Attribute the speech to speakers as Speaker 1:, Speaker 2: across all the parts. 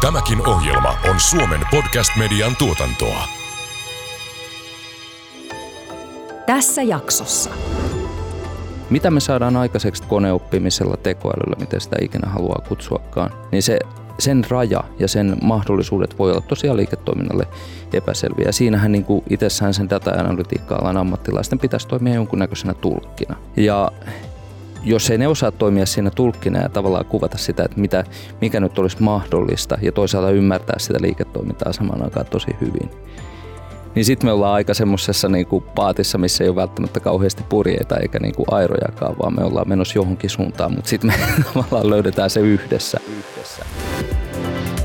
Speaker 1: Tämäkin ohjelma on Suomen podcast-median tuotantoa.
Speaker 2: Tässä jaksossa.
Speaker 3: Mitä me saadaan aikaiseksi koneoppimisella, tekoälyllä, miten sitä ikinä haluaa kutsuakaan, niin se, sen raja ja sen mahdollisuudet voi olla tosiaan liiketoiminnalle epäselviä. Siinähän niin kuin itsessään sen data-analytiikka-alan ammattilaisten pitäisi toimia jonkunnäköisenä tulkkina. Ja jos ei ne osaa toimia siinä tulkkina ja tavallaan kuvata sitä, että mitä, mikä nyt olisi mahdollista ja toisaalta ymmärtää sitä liiketoimintaa samaan aikaan tosi hyvin, niin sitten me ollaan aika semmoisessa niinku paatissa, missä ei ole välttämättä kauheasti purjeita eikä niinku airojakaan, vaan me ollaan menossa johonkin suuntaan, mutta sitten me tavallaan löydetään se yhdessä. yhdessä.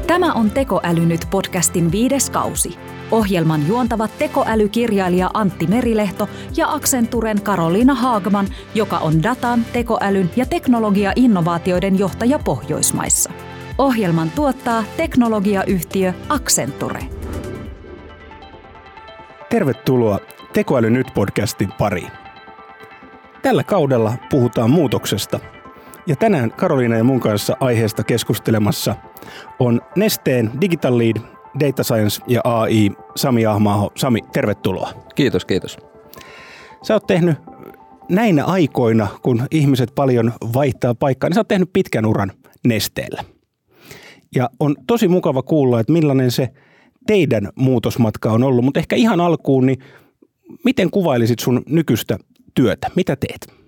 Speaker 2: Tämä on Tekoäly nyt podcastin viides kausi. Ohjelman juontavat tekoälykirjailija Antti Merilehto ja Accenturen Karoliina Haagman, joka on datan, tekoälyn ja teknologia-innovaatioiden johtaja Pohjoismaissa. Ohjelman tuottaa teknologiayhtiö Accenture.
Speaker 4: Tervetuloa Tekoäly nyt podcastin pariin. Tällä kaudella puhutaan muutoksesta. Ja tänään Karoliina ja mun kanssa aiheesta keskustelemassa on Nesteen Digital Lead, Data Science ja AI Sami Ahmaaho. Sami, tervetuloa.
Speaker 3: Kiitos, kiitos.
Speaker 4: Sä oot tehnyt näinä aikoina, kun ihmiset paljon vaihtaa paikkaa, niin sä oot tehnyt pitkän uran Nesteellä. Ja on tosi mukava kuulla, että millainen se teidän muutosmatka on ollut, mutta ehkä ihan alkuun, niin miten kuvailisit sun nykyistä työtä? Mitä teet?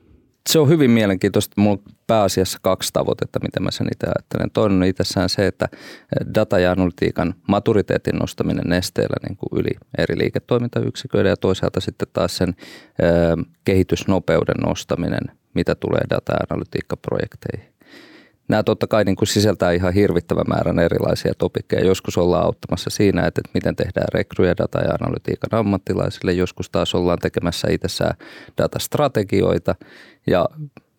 Speaker 3: Se on hyvin mielenkiintoista. Mulla on pääasiassa kaksi tavoitetta, mitä mä sen itse ajattelen. Toinen on itsessään se, että data- ja analytiikan maturiteetin nostaminen nesteellä niin kuin yli eri liiketoimintayksiköiden ja toisaalta sitten taas sen ö, kehitysnopeuden nostaminen, mitä tulee data- ja analytiikkaprojekteihin nämä totta kai niin kuin sisältää ihan hirvittävän määrän erilaisia topikkeja. Joskus ollaan auttamassa siinä, että, miten tehdään rekryjä data- ja analytiikan ammattilaisille. Joskus taas ollaan tekemässä itsessään datastrategioita ja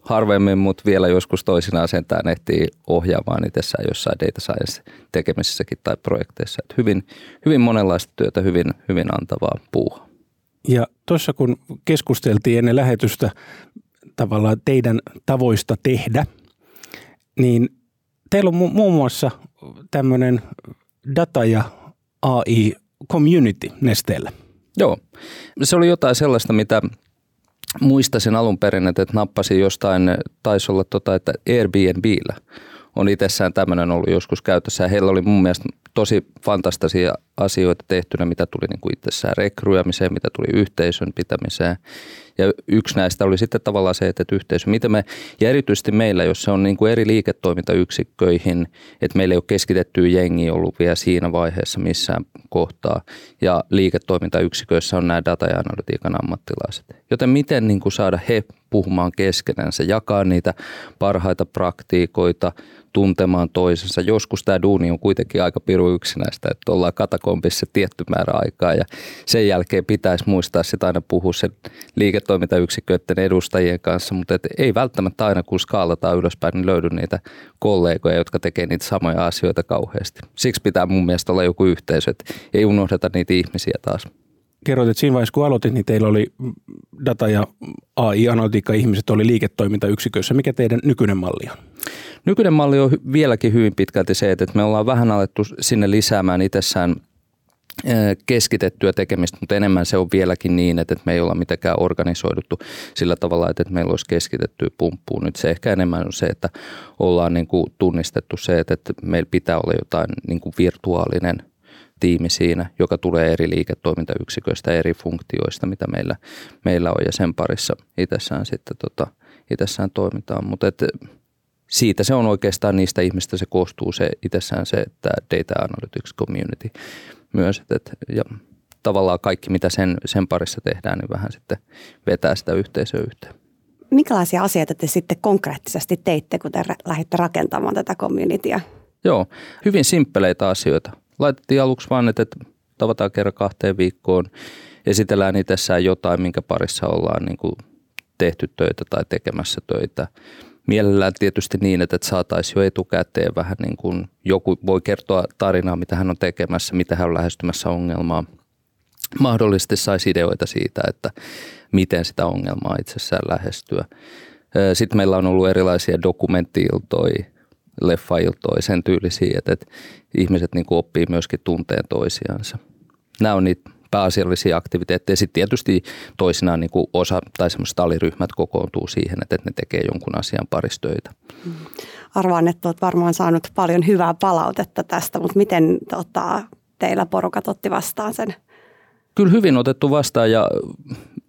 Speaker 3: harvemmin, mutta vielä joskus toisinaan sentään ehtii ohjaamaan itsessään jossain data science tekemisessäkin tai projekteissa. Että hyvin, hyvin monenlaista työtä, hyvin, hyvin antavaa puuhaa.
Speaker 4: Ja tuossa kun keskusteltiin ennen lähetystä tavallaan teidän tavoista tehdä – niin teillä on mu- muun muassa tämmöinen data- ja AI-community Nesteellä.
Speaker 3: Joo, se oli jotain sellaista, mitä muistasin alun perin, että nappasin jostain, taisi olla tota, että Airbnbillä on itsessään tämmöinen ollut joskus käytössä. Ja heillä oli mun mielestä tosi fantastisia asioita tehtynä, mitä tuli niin kuin itsessään rekryämiseen, mitä tuli yhteisön pitämiseen. Ja yksi näistä oli sitten tavallaan se, että yhteisö, mitä me, ja erityisesti meillä, jos se on niin kuin eri liiketoimintayksikköihin, että meillä ei ole keskitetty jengi ollut vielä siinä vaiheessa missään kohtaa, ja liiketoimintayksiköissä on nämä data- ja analytiikan ammattilaiset. Joten miten niin kuin saada he puhumaan keskenänsä, jakaa niitä parhaita praktiikoita, tuntemaan toisensa. Joskus tämä duuni on kuitenkin aika piru yksinäistä, että ollaan katakompissa tietty määrä aikaa ja sen jälkeen pitäisi muistaa sitä aina puhua sen liiketoimintayksiköiden edustajien kanssa, mutta et ei välttämättä aina kun skaalataan ylöspäin, niin löydy niitä kollegoja, jotka tekee niitä samoja asioita kauheasti. Siksi pitää mun mielestä olla joku yhteisö, että ei unohdeta niitä ihmisiä taas
Speaker 4: kerroit, että siinä vaiheessa kun aloitit, niin teillä oli data- ja AI-analytiikka-ihmiset oli liiketoimintayksiköissä. Mikä teidän nykyinen malli on?
Speaker 3: Nykyinen malli on vieläkin hyvin pitkälti se, että me ollaan vähän alettu sinne lisäämään itsessään keskitettyä tekemistä, mutta enemmän se on vieläkin niin, että me ei olla mitenkään organisoiduttu sillä tavalla, että meillä olisi keskitetty pumppuun. Nyt se ehkä enemmän on se, että ollaan niin kuin tunnistettu se, että meillä pitää olla jotain niin kuin virtuaalinen tiimi siinä, joka tulee eri liiketoimintayksiköistä, eri funktioista, mitä meillä, meillä on ja sen parissa itsessään sitten tota, itsessään toimitaan. Mutta siitä se on oikeastaan niistä ihmistä se koostuu se itsessään se, että data analytics community myös. Et, ja tavallaan kaikki, mitä sen, sen parissa tehdään, niin vähän sitten vetää sitä yhteisöä yhteen.
Speaker 5: Minkälaisia asioita te sitten konkreettisesti teitte, kun te lähditte rakentamaan tätä communityä?
Speaker 3: Joo, hyvin simppeleitä asioita. Laitettiin aluksi vaan, että tavataan kerran kahteen viikkoon, esitellään itsessään jotain, minkä parissa ollaan niin kuin tehty töitä tai tekemässä töitä. Mielellään tietysti niin, että saataisiin jo etukäteen vähän niin kuin joku voi kertoa tarinaa, mitä hän on tekemässä, mitä hän on lähestymässä ongelmaa. Mahdollisesti saisi ideoita siitä, että miten sitä ongelmaa itsessään lähestyä. Sitten meillä on ollut erilaisia dokumenttiiltoja, leffailtoja, sen tyylisiä, että, että ihmiset niin kuin oppii myöskin tunteen toisiansa. Nämä on niitä pääasiallisia aktiviteetteja. Sitten tietysti toisinaan niin kuin osa tai semmoiset aliryhmät kokoontuu siihen, että ne tekee jonkun asian paristöitä. Mm.
Speaker 5: Arvaan, että olet varmaan saanut paljon hyvää palautetta tästä, mutta miten tota, teillä porukat otti vastaan sen?
Speaker 3: Kyllä hyvin otettu vastaan ja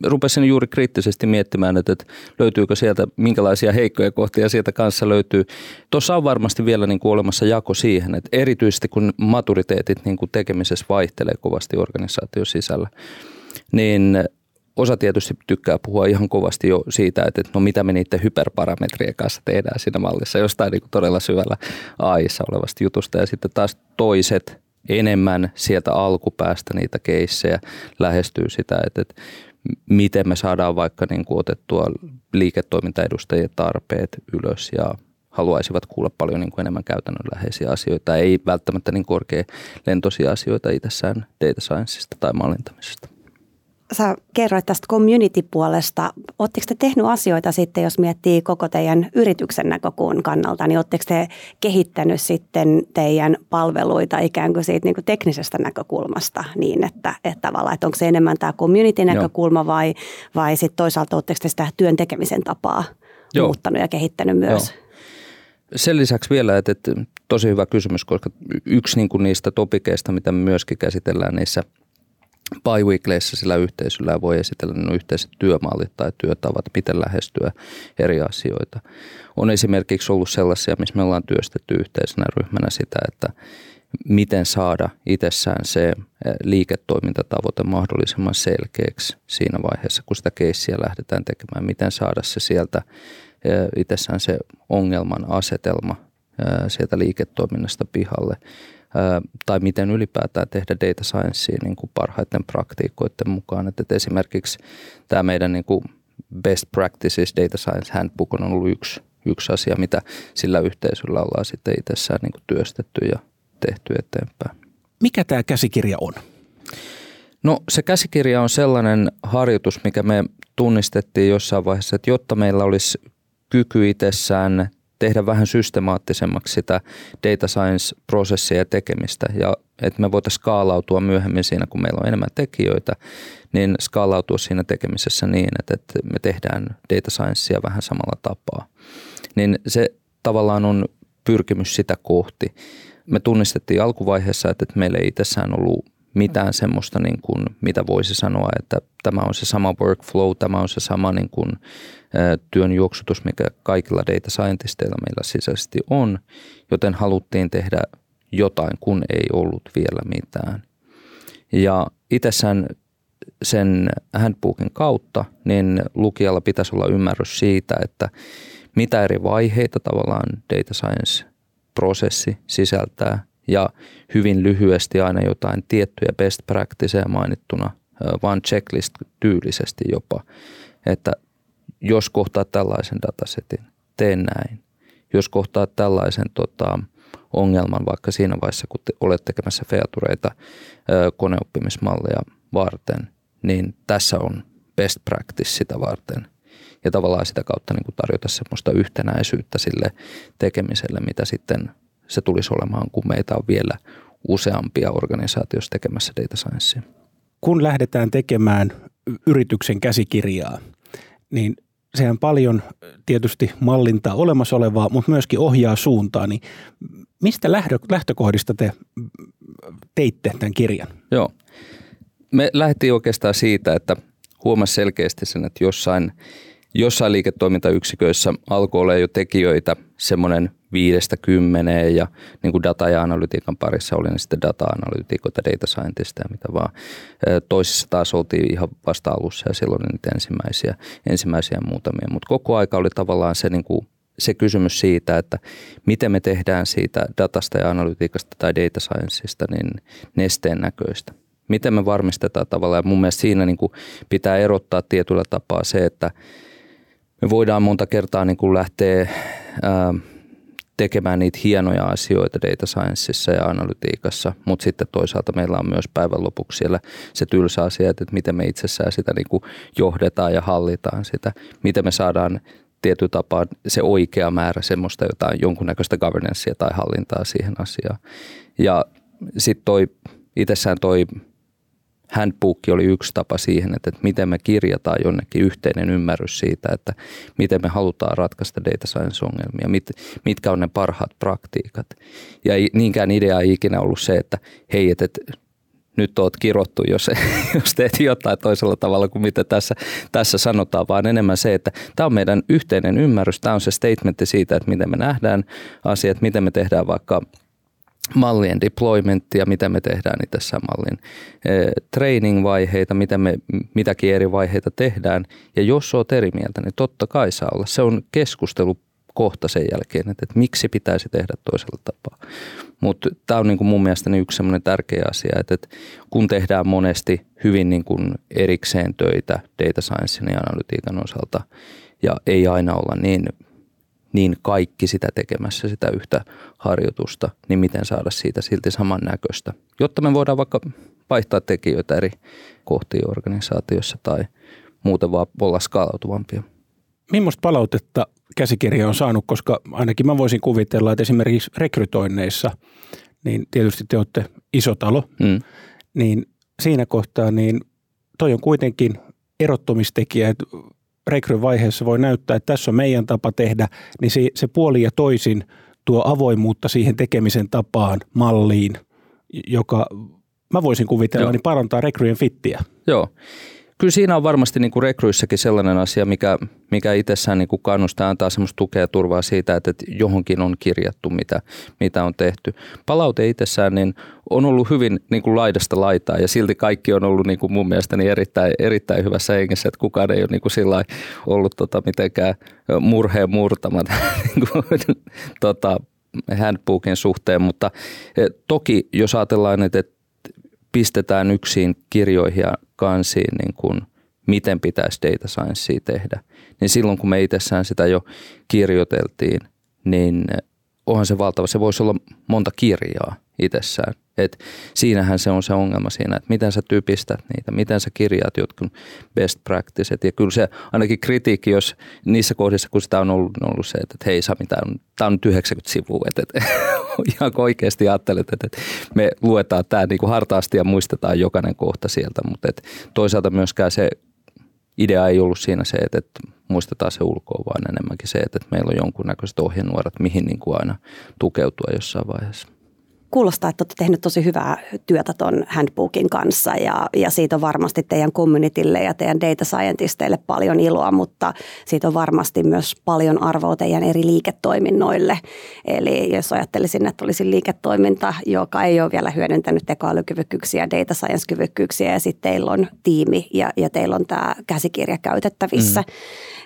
Speaker 3: rupesin juuri kriittisesti miettimään, että, että löytyykö sieltä, minkälaisia heikkoja kohtia sieltä kanssa löytyy. Tuossa on varmasti vielä niin kuin olemassa jako siihen, että erityisesti kun maturiteetit niin kuin tekemisessä vaihtelee kovasti organisaation sisällä, niin osa tietysti tykkää puhua ihan kovasti jo siitä, että no mitä me niiden hyperparametrien kanssa tehdään siinä mallissa, jostain niin kuin todella syvällä AIssa olevasta jutusta. Ja sitten taas toiset enemmän sieltä alkupäästä niitä keissejä lähestyy sitä, että, että miten me saadaan vaikka niin kuin otettua liiketoimintaedustajien tarpeet ylös ja haluaisivat kuulla paljon niin kuin enemmän käytännönläheisiä asioita, ei välttämättä niin korkea lentoisia asioita itsessään data scienceista tai mallintamisesta
Speaker 5: sä kerroit tästä community-puolesta. Oletteko te tehnyt asioita sitten, jos miettii koko teidän yrityksen näkökulman kannalta, niin oletteko te kehittänyt sitten teidän palveluita ikään kuin siitä niin kuin teknisestä näkökulmasta niin, että, että tavallaan, että onko se enemmän tämä community-näkökulma vai, vai sitten toisaalta oletteko te sitä työn tekemisen tapaa Joo. muuttanut ja kehittänyt myös? Joo.
Speaker 3: Sen lisäksi vielä, että, että tosi hyvä kysymys, koska yksi niin kuin niistä topikeista, mitä me myöskin käsitellään niissä – biweekleissä sillä yhteisöllä voi esitellä ne yhteiset työmallit tai työtavat, miten lähestyä eri asioita. On esimerkiksi ollut sellaisia, missä me ollaan työstetty yhteisenä ryhmänä sitä, että miten saada itsessään se eh, liiketoimintatavoite mahdollisimman selkeäksi siinä vaiheessa, kun sitä keissiä lähdetään tekemään. Miten saada se sieltä eh, itsessään se ongelman asetelma eh, sieltä liiketoiminnasta pihalle tai miten ylipäätään tehdä data sciencea niin kuin parhaiten praktiikoiden mukaan. Että esimerkiksi tämä meidän niin kuin best practices data science handbook on ollut yksi, yksi asia, mitä sillä yhteisöllä ollaan sitten itsessään niin kuin työstetty ja tehty eteenpäin.
Speaker 4: Mikä tämä käsikirja on?
Speaker 3: No se käsikirja on sellainen harjoitus, mikä me tunnistettiin jossain vaiheessa, että jotta meillä olisi kyky itsessään tehdä vähän systemaattisemmaksi sitä data science-prosessia ja tekemistä ja että me voitaisiin skaalautua myöhemmin siinä, kun meillä on enemmän tekijöitä, niin skaalautua siinä tekemisessä niin, että, että me tehdään data sciencea vähän samalla tapaa. Niin se tavallaan on pyrkimys sitä kohti. Me tunnistettiin alkuvaiheessa, että meillä ei itsessään ollut mitään semmoista, niin kuin, mitä voisi sanoa, että tämä on se sama workflow, tämä on se sama niin kuin, työn juoksutus, mikä kaikilla data scientisteilla meillä sisäisesti on, joten haluttiin tehdä jotain, kun ei ollut vielä mitään. Ja itsessään sen handbookin kautta, niin lukijalla pitäisi olla ymmärrys siitä, että mitä eri vaiheita tavallaan data science-prosessi sisältää ja hyvin lyhyesti aina jotain tiettyjä best practiceja mainittuna, vaan checklist tyylisesti jopa, että jos kohtaat tällaisen datasetin, tee näin. Jos kohtaat tällaisen tota, ongelman vaikka siinä vaiheessa, kun te olet tekemässä featureita koneoppimismalleja varten, niin tässä on best practice sitä varten. Ja tavallaan sitä kautta niin kuin tarjota semmoista yhtenäisyyttä sille tekemiselle, mitä sitten se tulisi olemaan, kun meitä on vielä useampia organisaatioissa tekemässä data sciencea.
Speaker 4: Kun lähdetään tekemään yrityksen käsikirjaa, niin sehän paljon tietysti mallintaa olemassa olevaa, mutta myöskin ohjaa suuntaa. Niin mistä lähtökohdista te teitte tämän kirjan?
Speaker 3: Joo. Me lähdettiin oikeastaan siitä, että huomasi selkeästi sen, että jossain, jossain liiketoimintayksiköissä alkoi olla jo tekijöitä semmoinen viidestä kymmeneen ja niin kuin data- ja analytiikan parissa oli ne sitten data-analytiikoita, data scientista ja mitä vaan. Toisissa taas oltiin ihan vasta alussa ja silloin niitä ensimmäisiä, ensimmäisiä muutamia, mutta koko aika oli tavallaan se niin kuin se kysymys siitä, että miten me tehdään siitä datasta ja analytiikasta tai data scienceista niin nesteen näköistä. Miten me varmistetaan tavallaan, ja mun mielestä siinä niin kuin pitää erottaa tietyllä tapaa se, että me voidaan monta kertaa niin kuin lähteä ää, tekemään niitä hienoja asioita data scienceissa ja analytiikassa, mutta sitten toisaalta meillä on myös päivän lopuksi siellä se tylsä asia, että miten me itsessään sitä niin kuin johdetaan ja hallitaan sitä, miten me saadaan tietyllä tapaa se oikea määrä semmoista jotain jonkunnäköistä governancea tai hallintaa siihen asiaan. Ja sitten toi itsessään toi handbook oli yksi tapa siihen, että, että miten me kirjataan jonnekin yhteinen ymmärrys siitä, että miten me halutaan ratkaista data science-ongelmia, mit, mitkä on ne parhaat praktiikat. Ja niinkään idea ei ikinä ollut se, että hei, että, että nyt oot kirottu, jos, jos teet jotain toisella tavalla kuin mitä tässä, tässä sanotaan, vaan enemmän se, että tämä on meidän yhteinen ymmärrys, tämä on se statementti siitä, että miten me nähdään asiat, miten me tehdään vaikka – mallien deploymenttia, mitä me tehdään tässä mallin eh, training-vaiheita, mitä me mitäkin eri vaiheita tehdään. Ja jos olet eri mieltä, niin totta kai saa olla. Se on keskustelu kohta sen jälkeen, että, että miksi pitäisi tehdä toisella tapaa. Mutta tämä on niin kuin mun mielestäni yksi semmoinen tärkeä asia, että, että kun tehdään monesti hyvin niin kuin erikseen töitä data science ja analytiikan osalta ja ei aina olla niin niin kaikki sitä tekemässä sitä yhtä harjoitusta, niin miten saada siitä silti samannäköistä, jotta me voidaan vaikka vaihtaa tekijöitä eri kohtiin organisaatiossa tai muuten vaan olla skaalautuvampia.
Speaker 4: Millaista palautetta käsikirja on saanut, koska ainakin mä voisin kuvitella, että esimerkiksi rekrytoinneissa, niin tietysti te olette iso talo, mm. niin siinä kohtaa niin toi on kuitenkin erottumistekijä, että rekryvaiheessa voi näyttää, että tässä on meidän tapa tehdä, niin se, se puoli ja toisin tuo avoimuutta siihen tekemisen tapaan, malliin, joka mä voisin kuvitella, Joo. niin parantaa rekryjen fittiä.
Speaker 3: Joo kyllä siinä on varmasti niin kuin rekryissäkin sellainen asia, mikä, mikä itsessään niin kuin kannustaa antaa semmoista tukea ja turvaa siitä, että johonkin on kirjattu, mitä, mitä on tehty. Palaute itsessään niin on ollut hyvin niin kuin laidasta laitaa ja silti kaikki on ollut niin kuin mun mielestäni erittäin, erittäin hyvässä hengessä, että kukaan ei ole niin kuin sillä ollut tota mitenkään murheen murtamat niin kuin, tota, handbookin suhteen, mutta eh, toki jos ajatellaan, että pistetään yksin kirjoihin ja kansiin, niin kuin miten pitäisi data sciencea tehdä, niin silloin kun me itsessään sitä jo kirjoiteltiin, niin onhan se valtava. Se voisi olla monta kirjaa itsessään. Et siinähän se on se ongelma siinä, että miten sä typistät niitä, miten sä kirjaat jotkut best practices. Ja kyllä se ainakin kritiikki, jos niissä kohdissa, kun sitä on ollut, on ollut se, että hei Sami, tämä on, on nyt 90 sivua, että, että ihan oikeasti ajattelet, että, että me luetaan tämä niin kuin hartaasti ja muistetaan jokainen kohta sieltä, mutta että toisaalta myöskään se idea ei ollut siinä se, että, että muistetaan se ulkoa, vaan enemmänkin se, että, meillä on jonkunnäköiset ohjenuorat, mihin niin kuin aina tukeutua jossain vaiheessa
Speaker 5: kuulostaa, että olette tehnyt tosi hyvää työtä tuon handbookin kanssa ja, ja siitä on varmasti teidän communitylle ja teidän data scientisteille paljon iloa, mutta siitä on varmasti myös paljon arvoa teidän eri liiketoiminnoille. Eli jos ajattelisin, että olisi liiketoiminta, joka ei ole vielä hyödyntänyt tekoälykyvykkyyksiä, data science-kyvykkyyksiä ja sitten teillä on tiimi ja, ja teillä on tämä käsikirja käytettävissä,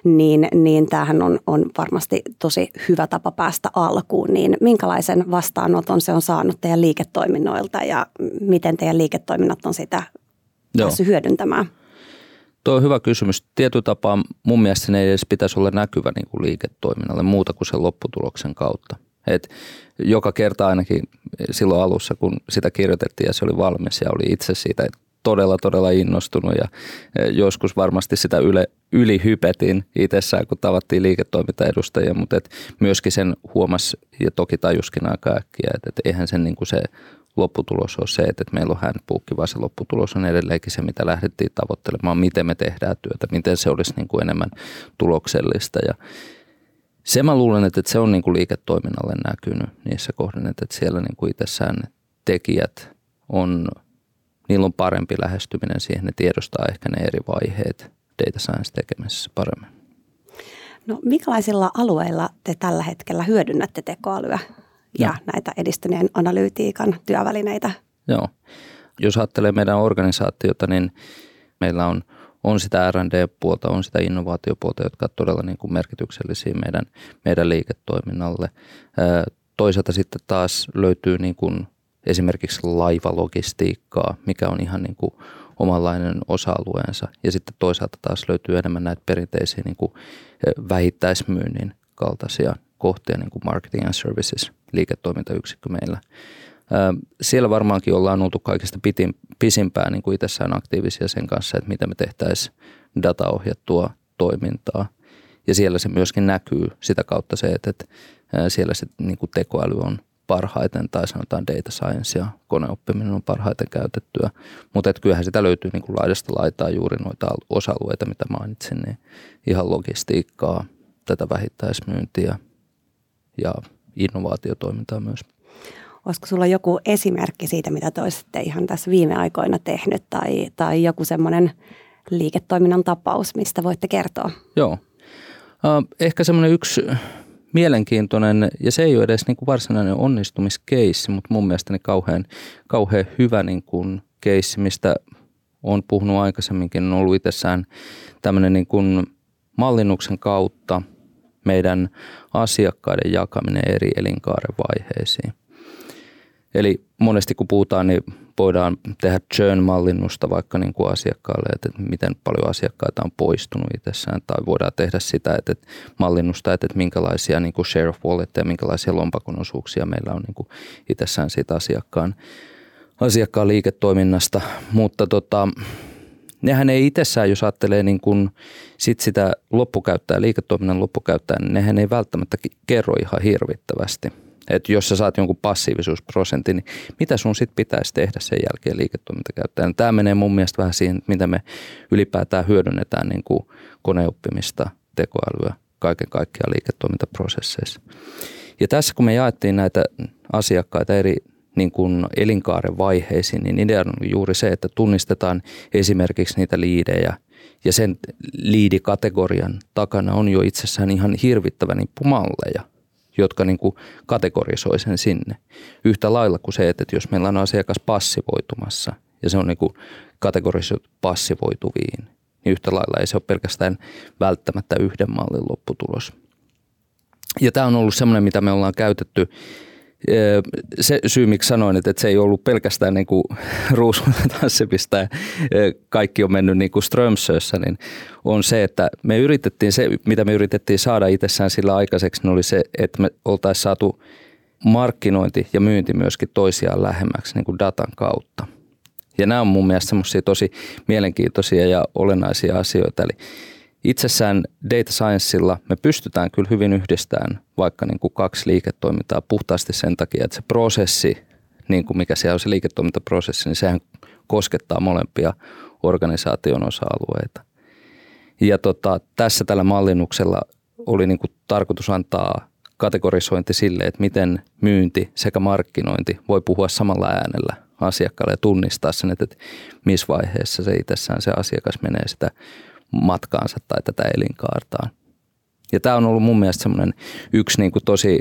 Speaker 5: mm. niin, niin tämähän on, on varmasti tosi hyvä tapa päästä alkuun. Niin minkälaisen vastaanoton se on saanut saanut teidän liiketoiminnoilta ja miten teidän liiketoiminnat on sitä Joo. päässyt hyödyntämään?
Speaker 3: Tuo on hyvä kysymys. Tietyllä tapaa mun mielestä se ei edes pitäisi olla näkyvä niin kuin liiketoiminnalle muuta kuin sen lopputuloksen kautta. Et joka kerta ainakin silloin alussa, kun sitä kirjoitettiin ja se oli valmis ja oli itse siitä todella, todella innostunut ja e, joskus varmasti sitä yle, ylihypetin itsessään, kun tavattiin liiketoimintaedustajia, mutta et myöskin sen huomasi ja toki tajuskin aika äkkiä, että et eihän sen niin kuin se lopputulos ole se, että meillä on handbook, vaan se lopputulos on edelleenkin se, mitä lähdettiin tavoittelemaan, miten me tehdään työtä, miten se olisi niin kuin enemmän tuloksellista. Ja se mä luulen, että se on niin kuin liiketoiminnalle näkynyt niissä kohdin, että siellä niin kuin itsessään tekijät on niillä on parempi lähestyminen siihen, ne tiedostaa ehkä ne eri vaiheet data science tekemisessä paremmin.
Speaker 5: No minkälaisilla alueilla te tällä hetkellä hyödynnätte tekoälyä ja no. näitä edistyneen analyytiikan työvälineitä?
Speaker 3: Joo. Jos ajattelee meidän organisaatiota, niin meillä on, on sitä R&D-puolta, on sitä innovaatiopuolta, jotka ovat todella niin kuin merkityksellisiä meidän, meidän liiketoiminnalle. Toisaalta sitten taas löytyy niin kuin esimerkiksi laivalogistiikkaa, mikä on ihan niin kuin omanlainen osa-alueensa. Ja sitten toisaalta taas löytyy enemmän näitä perinteisiä niin kuin vähittäismyynnin kaltaisia kohteja, niin kuin marketing and services, liiketoimintayksikkö meillä. Siellä varmaankin ollaan oltu kaikista pitin, pisimpään niin kuin itsessään aktiivisia sen kanssa, että miten me tehtäisiin dataohjattua toimintaa. Ja siellä se myöskin näkyy sitä kautta se, että, että siellä se niin kuin tekoäly on parhaiten tai sanotaan data science ja koneoppiminen on parhaiten käytettyä. Mutta kyllähän sitä löytyy niin kuin laidasta laitaa juuri noita osa-alueita, mitä mainitsin, niin ihan logistiikkaa, tätä vähittäismyyntiä ja innovaatiotoimintaa myös.
Speaker 5: Olisiko sulla joku esimerkki siitä, mitä toisitte ihan tässä viime aikoina tehnyt tai, tai joku semmoinen liiketoiminnan tapaus, mistä voitte kertoa?
Speaker 3: Joo. Ehkä semmoinen yksi mielenkiintoinen, ja se ei ole edes niin kuin varsinainen onnistumiskeissi, mutta mun mielestä kauhean, kauhean hyvä niin kuin keissi, mistä on puhunut aikaisemminkin, on ollut itsessään tämmöinen niin kuin mallinnuksen kautta meidän asiakkaiden jakaminen eri elinkaaren vaiheisiin. Eli monesti kun puhutaan, niin voidaan tehdä churn-mallinnusta vaikka niin kuin asiakkaalle, että miten paljon asiakkaita on poistunut itsessään, tai voidaan tehdä sitä, että mallinnusta, että minkälaisia niin kuin share of wallet ja minkälaisia lompakon osuuksia meillä on niin kuin itsessään siitä asiakkaan, asiakkaan liiketoiminnasta, mutta tota, nehän ei itsessään, jos ajattelee niin kuin sit sitä loppukäyttäjää, liiketoiminnan loppukäyttäjää, niin nehän ei välttämättä kerro ihan hirvittävästi – että jos sä saat jonkun passiivisuusprosentin, niin mitä sun sitten pitäisi tehdä sen jälkeen liiketoimintakäyttäjänä? Tämä menee mun mielestä vähän siihen, mitä me ylipäätään hyödynnetään niin kuin koneoppimista, tekoälyä kaiken kaikkiaan liiketoimintaprosesseissa. Ja tässä kun me jaettiin näitä asiakkaita eri niin kuin elinkaaren vaiheisiin, niin idea on juuri se, että tunnistetaan esimerkiksi niitä liidejä ja sen liidikategorian takana on jo itsessään ihan hirvittävä malleja – jotka niin kuin kategorisoi sen sinne. Yhtä lailla kuin se, että jos meillä on asiakas passivoitumassa ja se on niin kuin kategorisoitu passivoituviin, niin yhtä lailla ei se ole pelkästään välttämättä yhden mallin lopputulos. Ja tämä on ollut semmoinen, mitä me ollaan käytetty se syy, miksi sanoin, että se ei ollut pelkästään niin kuin ruusun tanssipista ja kaikki on mennyt niin kuin Strömsössä, niin on se, että me yritettiin se, mitä me yritettiin saada itsessään sillä aikaiseksi, niin oli se, että me oltaisiin saatu markkinointi ja myynti myöskin toisiaan lähemmäksi niin kuin datan kautta. Ja nämä on mun mielestä semmoisia tosi mielenkiintoisia ja olennaisia asioita. Eli itsessään data scienceilla me pystytään kyllä hyvin yhdistämään vaikka niin kuin kaksi liiketoimintaa puhtaasti sen takia, että se prosessi, niin kuin mikä siellä on se liiketoimintaprosessi, niin sehän koskettaa molempia organisaation osa-alueita. Ja tota, tässä tällä mallinnuksella oli niin kuin tarkoitus antaa kategorisointi sille, että miten myynti sekä markkinointi voi puhua samalla äänellä asiakkaalle ja tunnistaa sen, että missä vaiheessa se itsessään se asiakas menee sitä matkaansa tai tätä elinkaartaan. Ja tämä on ollut mun mielestä semmoinen yksi niin kuin tosi,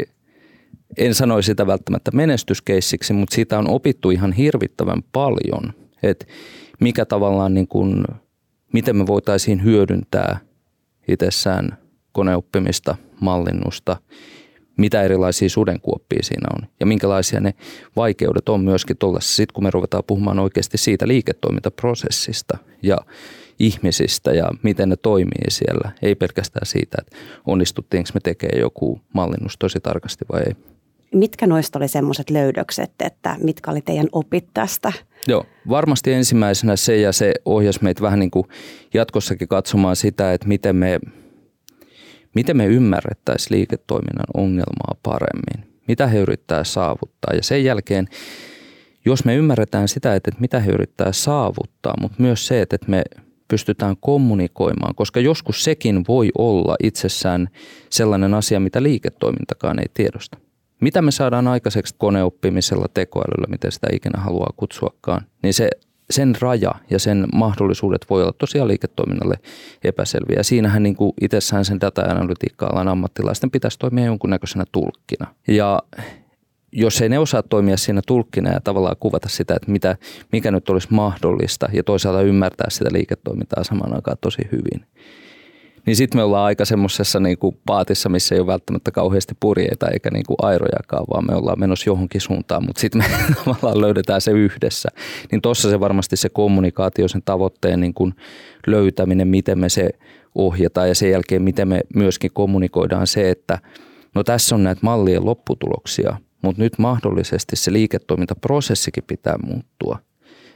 Speaker 3: en sanoisi sitä välttämättä menestyskeissiksi, mutta siitä on opittu ihan hirvittävän paljon, että mikä tavallaan niin kuin, miten me voitaisiin hyödyntää itsessään koneoppimista, mallinnusta, mitä erilaisia sudenkuoppia siinä on ja minkälaisia ne vaikeudet on myöskin tuollaisessa, sitten kun me ruvetaan puhumaan oikeasti siitä liiketoimintaprosessista ja ihmisistä ja miten ne toimii siellä. Ei pelkästään siitä, että onnistuttiinko me tekemään joku mallinnus tosi tarkasti vai ei.
Speaker 5: Mitkä noista oli semmoiset löydökset, että mitkä oli teidän opit tästä?
Speaker 3: Joo, varmasti ensimmäisenä se ja se ohjasi meitä vähän niin kuin jatkossakin katsomaan sitä, että miten me, miten me ymmärrettäisiin liiketoiminnan ongelmaa paremmin. Mitä he yrittää saavuttaa ja sen jälkeen jos me ymmärretään sitä, että mitä he yrittää saavuttaa, mutta myös se, että me pystytään kommunikoimaan, koska joskus sekin voi olla itsessään sellainen asia, mitä liiketoimintakaan ei tiedosta. Mitä me saadaan aikaiseksi koneoppimisella, tekoälyllä, miten sitä ikinä haluaa kutsuakaan, niin se, sen raja ja sen mahdollisuudet voi olla tosiaan liiketoiminnalle epäselviä. Siinähän niin kuin itsessään sen data-analytiikka-alan ammattilaisten pitäisi toimia jonkunnäköisenä tulkkina. Ja jos ei ne osaa toimia siinä tulkkina ja tavallaan kuvata sitä, että mitä, mikä nyt olisi mahdollista ja toisaalta ymmärtää sitä liiketoimintaa samaan aikaan tosi hyvin, niin sitten me ollaan aika semmoisessa niin kuin paatissa, missä ei ole välttämättä kauheasti purjeita eikä niin kuin airojakaan, vaan me ollaan menossa johonkin suuntaan, mutta sitten me tavallaan löydetään se yhdessä. Niin tuossa se varmasti se kommunikaatio, sen tavoitteen niin kuin löytäminen, miten me se ohjataan ja sen jälkeen miten me myöskin kommunikoidaan se, että no tässä on näitä mallien lopputuloksia – mutta nyt mahdollisesti se liiketoimintaprosessikin pitää muuttua.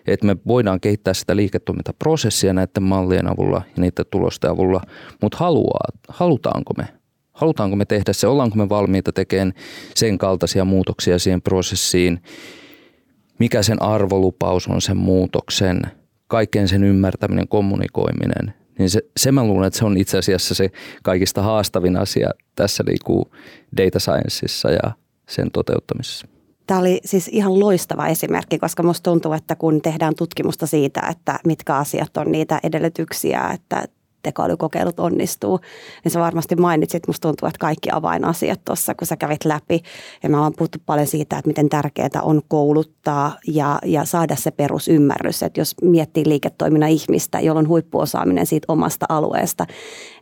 Speaker 3: että me voidaan kehittää sitä liiketoimintaprosessia näiden mallien avulla ja niiden tulosten avulla, mutta haluaa, halutaanko me? Halutaanko me tehdä se? Ollaanko me valmiita tekemään sen kaltaisia muutoksia siihen prosessiin? Mikä sen arvolupaus on sen muutoksen? Kaiken sen ymmärtäminen, kommunikoiminen. Niin se, se mä luulen, että se on itse asiassa se kaikista haastavin asia tässä liikkuu data scienceissa ja sen toteuttamisessa.
Speaker 5: Tämä oli siis ihan loistava esimerkki, koska musta tuntuu, että kun tehdään tutkimusta siitä, että mitkä asiat on niitä edellytyksiä, että tekoälykokeilut onnistuu, niin sä varmasti mainitsit, musta tuntuu, että kaikki avainasiat tuossa, kun sä kävit läpi. Ja me ollaan puhuttu paljon siitä, että miten tärkeää on kouluttaa ja, ja saada se perusymmärrys, että jos miettii liiketoiminnan ihmistä, jolla on huippuosaaminen siitä omasta alueesta,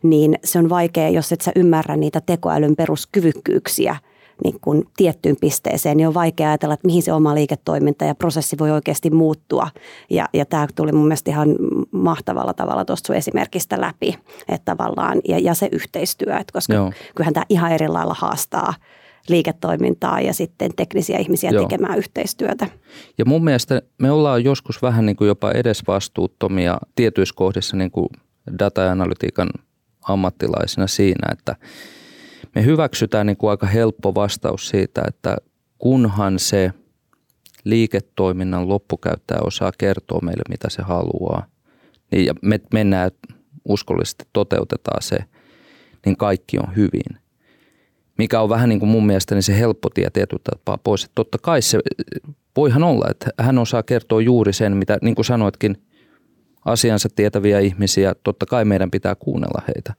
Speaker 5: niin se on vaikea, jos et sä ymmärrä niitä tekoälyn peruskyvykkyyksiä – niin kuin tiettyyn pisteeseen, niin on vaikea ajatella, että mihin se oma liiketoiminta ja prosessi voi oikeasti muuttua. Ja, ja tämä tuli mun mielestä ihan mahtavalla tavalla tuosta sun esimerkistä läpi, että tavallaan, ja, ja se yhteistyö, että koska Joo. kyllähän tämä ihan eri lailla haastaa liiketoimintaa ja sitten teknisiä ihmisiä Joo. tekemään yhteistyötä.
Speaker 3: Ja mun mielestä me ollaan joskus vähän niin kuin jopa edesvastuuttomia tietyissä kohdissa niin kuin data- ja analytiikan ammattilaisina siinä, että – me hyväksytään niin kuin aika helppo vastaus siitä, että kunhan se liiketoiminnan loppukäyttäjä osaa kertoa meille, mitä se haluaa, niin ja me mennään uskollisesti toteutetaan se, niin kaikki on hyvin. Mikä on vähän niin kuin mun mielestä niin se helppo tie tietyllä tapaa pois. Että totta kai se voihan olla, että hän osaa kertoa juuri sen, mitä niin kuin sanoitkin, asiansa tietäviä ihmisiä, totta kai meidän pitää kuunnella heitä.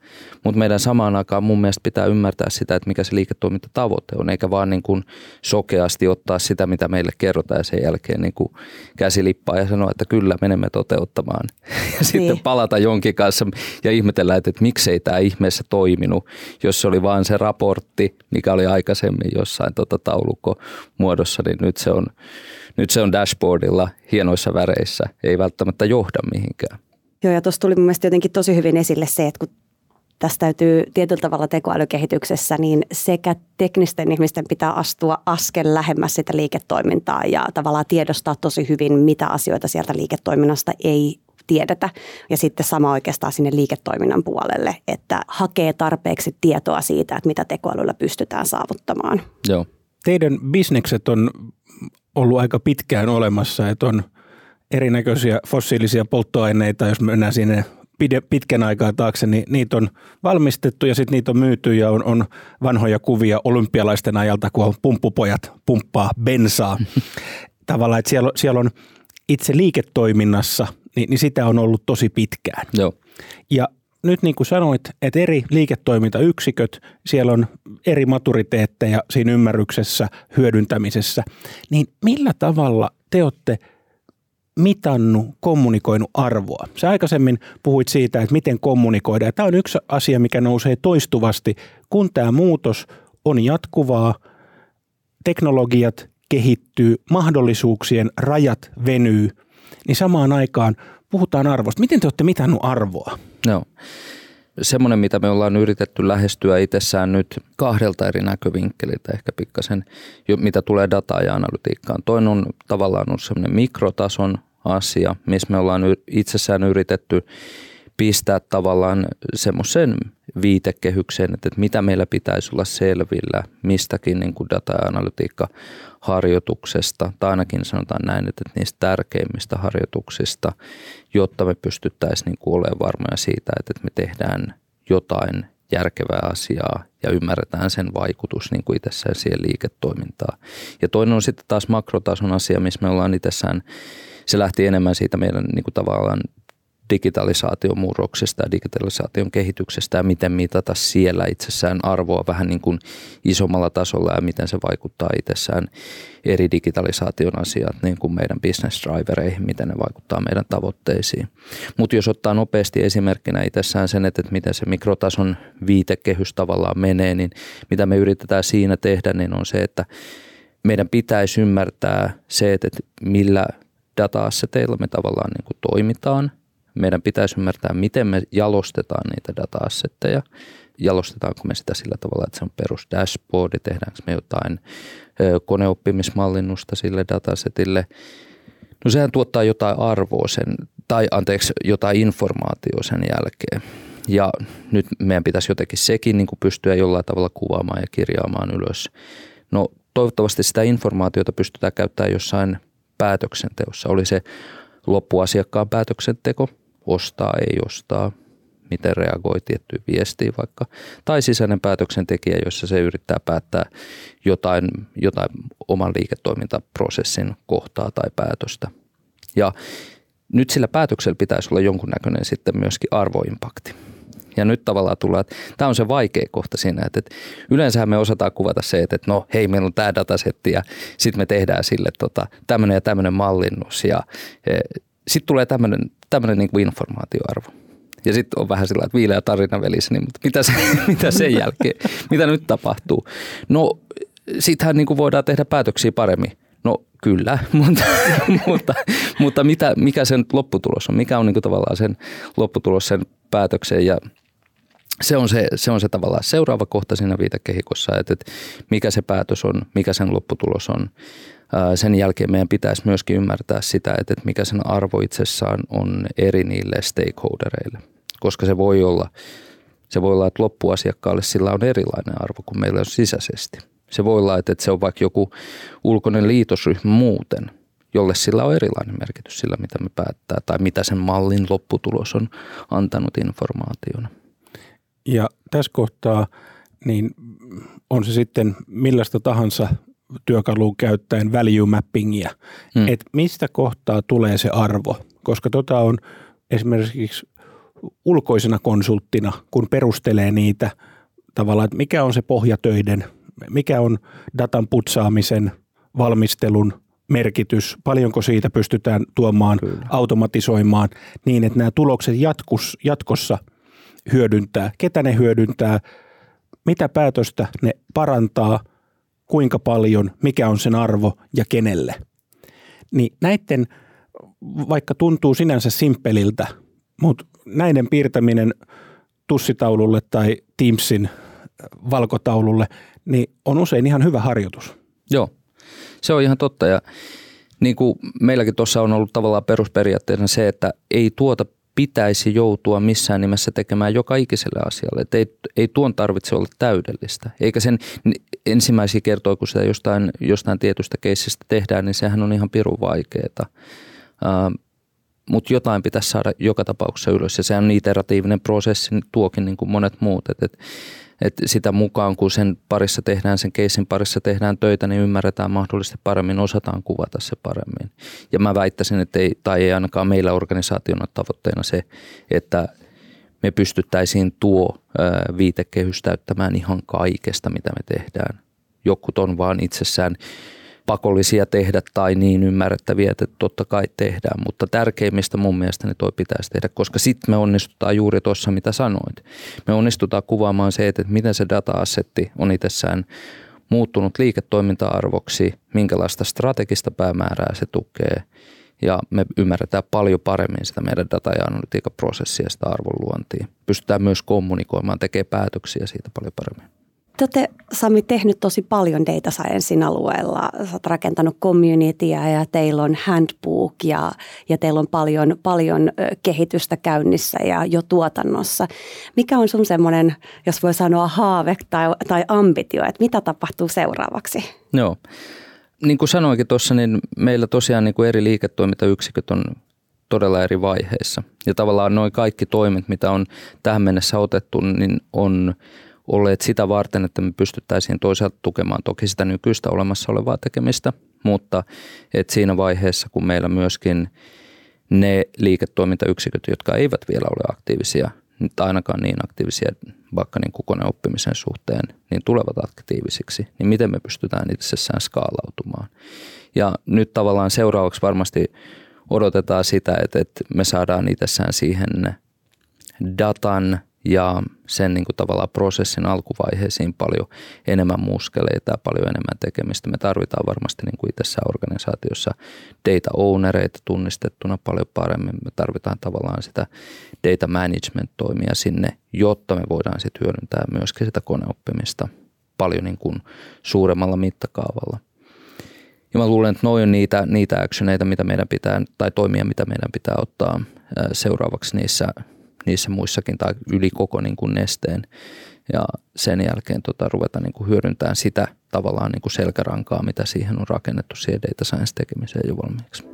Speaker 3: Mutta meidän samaan aikaan mun mielestä pitää ymmärtää sitä, että mikä se liiketoimintatavoite on, eikä vaan niin kuin sokeasti ottaa sitä, mitä meille kerrotaan ja sen jälkeen niin kuin käsilippaa ja sanoa, että kyllä menemme toteuttamaan. Ja sitten niin. palata jonkin kanssa ja ihmetellä, että, että miksei tämä ihmeessä toiminut, jos se oli vaan se raportti, mikä oli aikaisemmin jossain tota taulukko muodossa, niin nyt se on nyt se on dashboardilla hienoissa väreissä, ei välttämättä johda mihinkään.
Speaker 5: Joo, ja tuossa tuli mun mielestä jotenkin tosi hyvin esille se, että kun tästä täytyy tietyllä tavalla tekoälykehityksessä, niin sekä teknisten ihmisten pitää astua askel lähemmäs sitä liiketoimintaa ja tavallaan tiedostaa tosi hyvin, mitä asioita sieltä liiketoiminnasta ei tiedetä. Ja sitten sama oikeastaan sinne liiketoiminnan puolelle, että hakee tarpeeksi tietoa siitä, että mitä tekoälyllä pystytään saavuttamaan.
Speaker 3: Joo.
Speaker 4: Teidän bisnekset on ollut aika pitkään olemassa, että on erinäköisiä fossiilisia polttoaineita, jos mennään sinne pitkän aikaa taakse, niin niitä on valmistettu ja sitten niitä on myyty ja on, on vanhoja kuvia olympialaisten ajalta, kun on pumppupojat pumppaa bensaa. Tavallaan, että siellä, siellä on itse liiketoiminnassa, niin, niin sitä on ollut tosi pitkään.
Speaker 3: Joo.
Speaker 4: Ja nyt niin kuin sanoit, että eri liiketoimintayksiköt, siellä on eri maturiteetteja siinä ymmärryksessä, hyödyntämisessä, niin millä tavalla te olette mitannut, kommunikoinut arvoa? Sä aikaisemmin puhuit siitä, että miten kommunikoidaan. Tämä on yksi asia, mikä nousee toistuvasti, kun tämä muutos on jatkuvaa, teknologiat kehittyy, mahdollisuuksien rajat venyy, niin samaan aikaan puhutaan arvosta. Miten te olette mitannut arvoa?
Speaker 3: Joo. Semmoinen, mitä me ollaan yritetty lähestyä itsessään nyt kahdelta eri näkövinkkeliltä, ehkä pikkasen, mitä tulee dataan ja analytiikkaan. Toinen on tavallaan on semmoinen mikrotason asia, missä me ollaan itsessään yritetty pistää tavallaan semmoisen viitekehykseen, että, mitä meillä pitäisi olla selvillä mistäkin niin kuin data- ja analytiikka harjoituksesta, tai ainakin sanotaan näin, että niistä tärkeimmistä harjoituksista, jotta me pystyttäisiin niin olemaan varmoja siitä, että me tehdään jotain järkevää asiaa ja ymmärretään sen vaikutus niin kuin itsessään siihen liiketoimintaan. Ja toinen on sitten taas makrotason asia, missä me ollaan itsessään, se lähti enemmän siitä meidän niin kuin tavallaan digitalisaation murroksesta ja digitalisaation kehityksestä ja miten mitata siellä itsessään arvoa vähän niin kuin isommalla tasolla ja miten se vaikuttaa itsessään eri digitalisaation asiat niin kuin meidän business drivereihin, miten ne vaikuttaa meidän tavoitteisiin. Mutta jos ottaa nopeasti esimerkkinä itsessään sen, että miten se mikrotason viitekehys tavallaan menee, niin mitä me yritetään siinä tehdä, niin on se, että meidän pitäisi ymmärtää se, että millä data-asseteilla me tavallaan niin kuin toimitaan – meidän pitäisi ymmärtää, miten me jalostetaan niitä data-assetteja. Jalostetaanko me sitä sillä tavalla, että se on perus dashboardi, tehdäänkö me jotain koneoppimismallinnusta sille datasetille. No sehän tuottaa jotain arvoa sen, tai anteeksi, jotain informaatiota sen jälkeen. Ja nyt meidän pitäisi jotenkin sekin niin kuin pystyä jollain tavalla kuvaamaan ja kirjaamaan ylös. No toivottavasti sitä informaatiota pystytään käyttämään jossain päätöksenteossa. Oli se loppuasiakkaan päätöksenteko, ostaa, ei ostaa, miten reagoi tiettyyn viestiin vaikka, tai sisäinen päätöksentekijä, jossa se yrittää päättää jotain, jotain oman liiketoimintaprosessin kohtaa tai päätöstä. Ja nyt sillä päätöksellä pitäisi olla jonkunnäköinen sitten myöskin arvoimpakti. Ja nyt tavallaan tullaan, että tämä on se vaikea kohta siinä, että, että yleensähän me osataan kuvata se, että, että no hei, meillä on tämä datasetti ja sitten me tehdään sille tota, tämmöinen ja tämmöinen mallinnus ja e, sitten tulee tämmöinen, tämmöinen niin kuin informaatioarvo. Ja sitten on vähän sillä että viileä tarina välissä, niin mutta mitä, se, mitä sen jälkeen, mitä nyt tapahtuu? No sittenhän niin kuin voidaan tehdä päätöksiä paremmin. No kyllä, mutta, mutta, mutta mitä, mikä sen lopputulos on? Mikä on niin kuin tavallaan sen lopputulos sen päätöksen ja se on se, se on se tavallaan seuraava kohta siinä viitekehikossa, että, että mikä se päätös on, mikä sen lopputulos on. Sen jälkeen meidän pitäisi myöskin ymmärtää sitä, että, mikä sen arvo itsessään on eri niille stakeholdereille, koska se voi olla, se voi olla, että loppuasiakkaalle sillä on erilainen arvo kuin meillä on sisäisesti. Se voi olla, että se on vaikka joku ulkoinen liitosryhmä muuten, jolle sillä on erilainen merkitys sillä, mitä me päättää tai mitä sen mallin lopputulos on antanut informaationa.
Speaker 4: Ja tässä kohtaa niin on se sitten millaista tahansa työkalua käyttäen value mappingia, hmm. että mistä kohtaa tulee se arvo, koska tota on esimerkiksi ulkoisena konsulttina, kun perustelee niitä tavallaan, että mikä on se pohjatöiden, mikä on datan putsaamisen, valmistelun merkitys, paljonko siitä pystytään tuomaan, Kyllä. automatisoimaan niin, että nämä tulokset jatkus, jatkossa – hyödyntää, ketä ne hyödyntää, mitä päätöstä ne parantaa, kuinka paljon, mikä on sen arvo ja kenelle. Niin näiden, vaikka tuntuu sinänsä simppeliltä, mutta näiden piirtäminen tussitaululle tai Teamsin valkotaululle, niin on usein ihan hyvä harjoitus.
Speaker 3: Joo, se on ihan totta ja niin kuin meilläkin tuossa on ollut tavallaan perusperiaatteena se, että ei tuota pitäisi joutua missään nimessä tekemään joka ikiselle asialle. Et ei, ei tuon tarvitse olla täydellistä. Eikä sen ensimmäisiä kertoja, kun sitä jostain, jostain tietystä keissistä tehdään, niin sehän on ihan pirun vaikeaa. Mutta jotain pitäisi saada joka tapauksessa ylös ja se on iteratiivinen prosessi, tuokin niin kuin monet muut. Et, et, että sitä mukaan, kun sen parissa tehdään, sen keissin parissa tehdään töitä, niin ymmärretään mahdollisesti paremmin, osataan kuvata se paremmin. Ja mä väittäisin, että ei, tai ei ainakaan meillä organisaationa tavoitteena se, että me pystyttäisiin tuo viitekehys täyttämään ihan kaikesta, mitä me tehdään. Jokut on vaan itsessään pakollisia tehdä tai niin ymmärrettäviä, että totta kai tehdään. Mutta tärkeimmistä mun mielestä ne toi pitäisi tehdä, koska sitten me onnistutaan juuri tuossa, mitä sanoit. Me onnistutaan kuvaamaan se, että miten se data-assetti on itsessään muuttunut liiketoiminta-arvoksi, minkälaista strategista päämäärää se tukee ja me ymmärretään paljon paremmin sitä meidän data- ja analytiikaprosessia ja sitä arvonluontia. Pystytään myös kommunikoimaan, tekemään päätöksiä siitä paljon paremmin.
Speaker 5: Te olette, Sami, tehnyt tosi paljon data sciencein alueella. Sä oot rakentanut communitya ja teillä on handbook ja, ja teillä on paljon, paljon kehitystä käynnissä ja jo tuotannossa. Mikä on sun semmoinen, jos voi sanoa haave tai, tai ambitio, että mitä tapahtuu seuraavaksi?
Speaker 3: Joo. Niin kuin sanoinkin tuossa, niin meillä tosiaan niin kuin eri liiketoimintayksiköt on todella eri vaiheissa. Ja tavallaan noin kaikki toimet, mitä on tähän mennessä otettu, niin on – olleet sitä varten, että me pystyttäisiin toisaalta tukemaan toki sitä nykyistä olemassa olevaa tekemistä, mutta että siinä vaiheessa, kun meillä myöskin ne liiketoimintayksiköt, jotka eivät vielä ole aktiivisia, tai ainakaan niin aktiivisia vaikka niin kuin koneoppimisen suhteen, niin tulevat aktiivisiksi, niin miten me pystytään itsessään skaalautumaan. Ja nyt tavallaan seuraavaksi varmasti odotetaan sitä, että, että me saadaan itsessään siihen datan ja sen niin kuin tavallaan prosessin alkuvaiheisiin paljon enemmän muskeleita ja paljon enemmän tekemistä. Me tarvitaan varmasti niin kuin itsessään organisaatiossa data ownereita tunnistettuna paljon paremmin. Me tarvitaan tavallaan sitä data management toimia sinne, jotta me voidaan sitten hyödyntää myöskin sitä koneoppimista paljon niin kuin suuremmalla mittakaavalla. Ja mä luulen, että noin on niitä, niitä actioneita, mitä meidän pitää, tai toimia, mitä meidän pitää ottaa seuraavaksi niissä, niissä muissakin tai yli koko niin kuin nesteen. Ja sen jälkeen tota, ruveta niin kuin hyödyntämään sitä tavallaan niin kuin selkärankaa, mitä siihen on rakennettu siihen data science tekemiseen jo valmiiksi.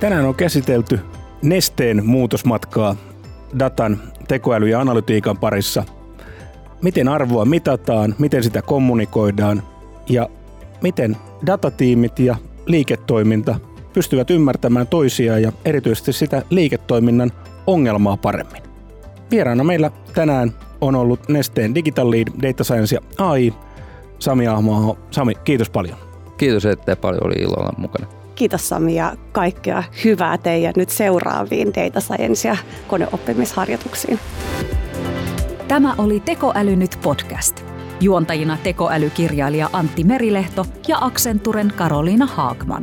Speaker 4: Tänään on käsitelty nesteen muutosmatkaa datan, tekoäly ja analytiikan parissa. Miten arvoa mitataan, miten sitä kommunikoidaan ja miten datatiimit ja liiketoiminta pystyvät ymmärtämään toisiaan ja erityisesti sitä liiketoiminnan ongelmaa paremmin. Vieraana meillä tänään on ollut Nesteen Digital Lead, Data Science ja AI, Sami Ahmaa. Sami, kiitos paljon.
Speaker 3: Kiitos, että paljon oli ilo olla mukana.
Speaker 5: Kiitos Sami ja kaikkea hyvää teidän nyt seuraaviin data science ja koneoppimisharjoituksiin.
Speaker 2: Tämä oli Tekoäly nyt podcast. Juontajina tekoälykirjailija Antti Merilehto ja Accenturen Karoliina Haagman.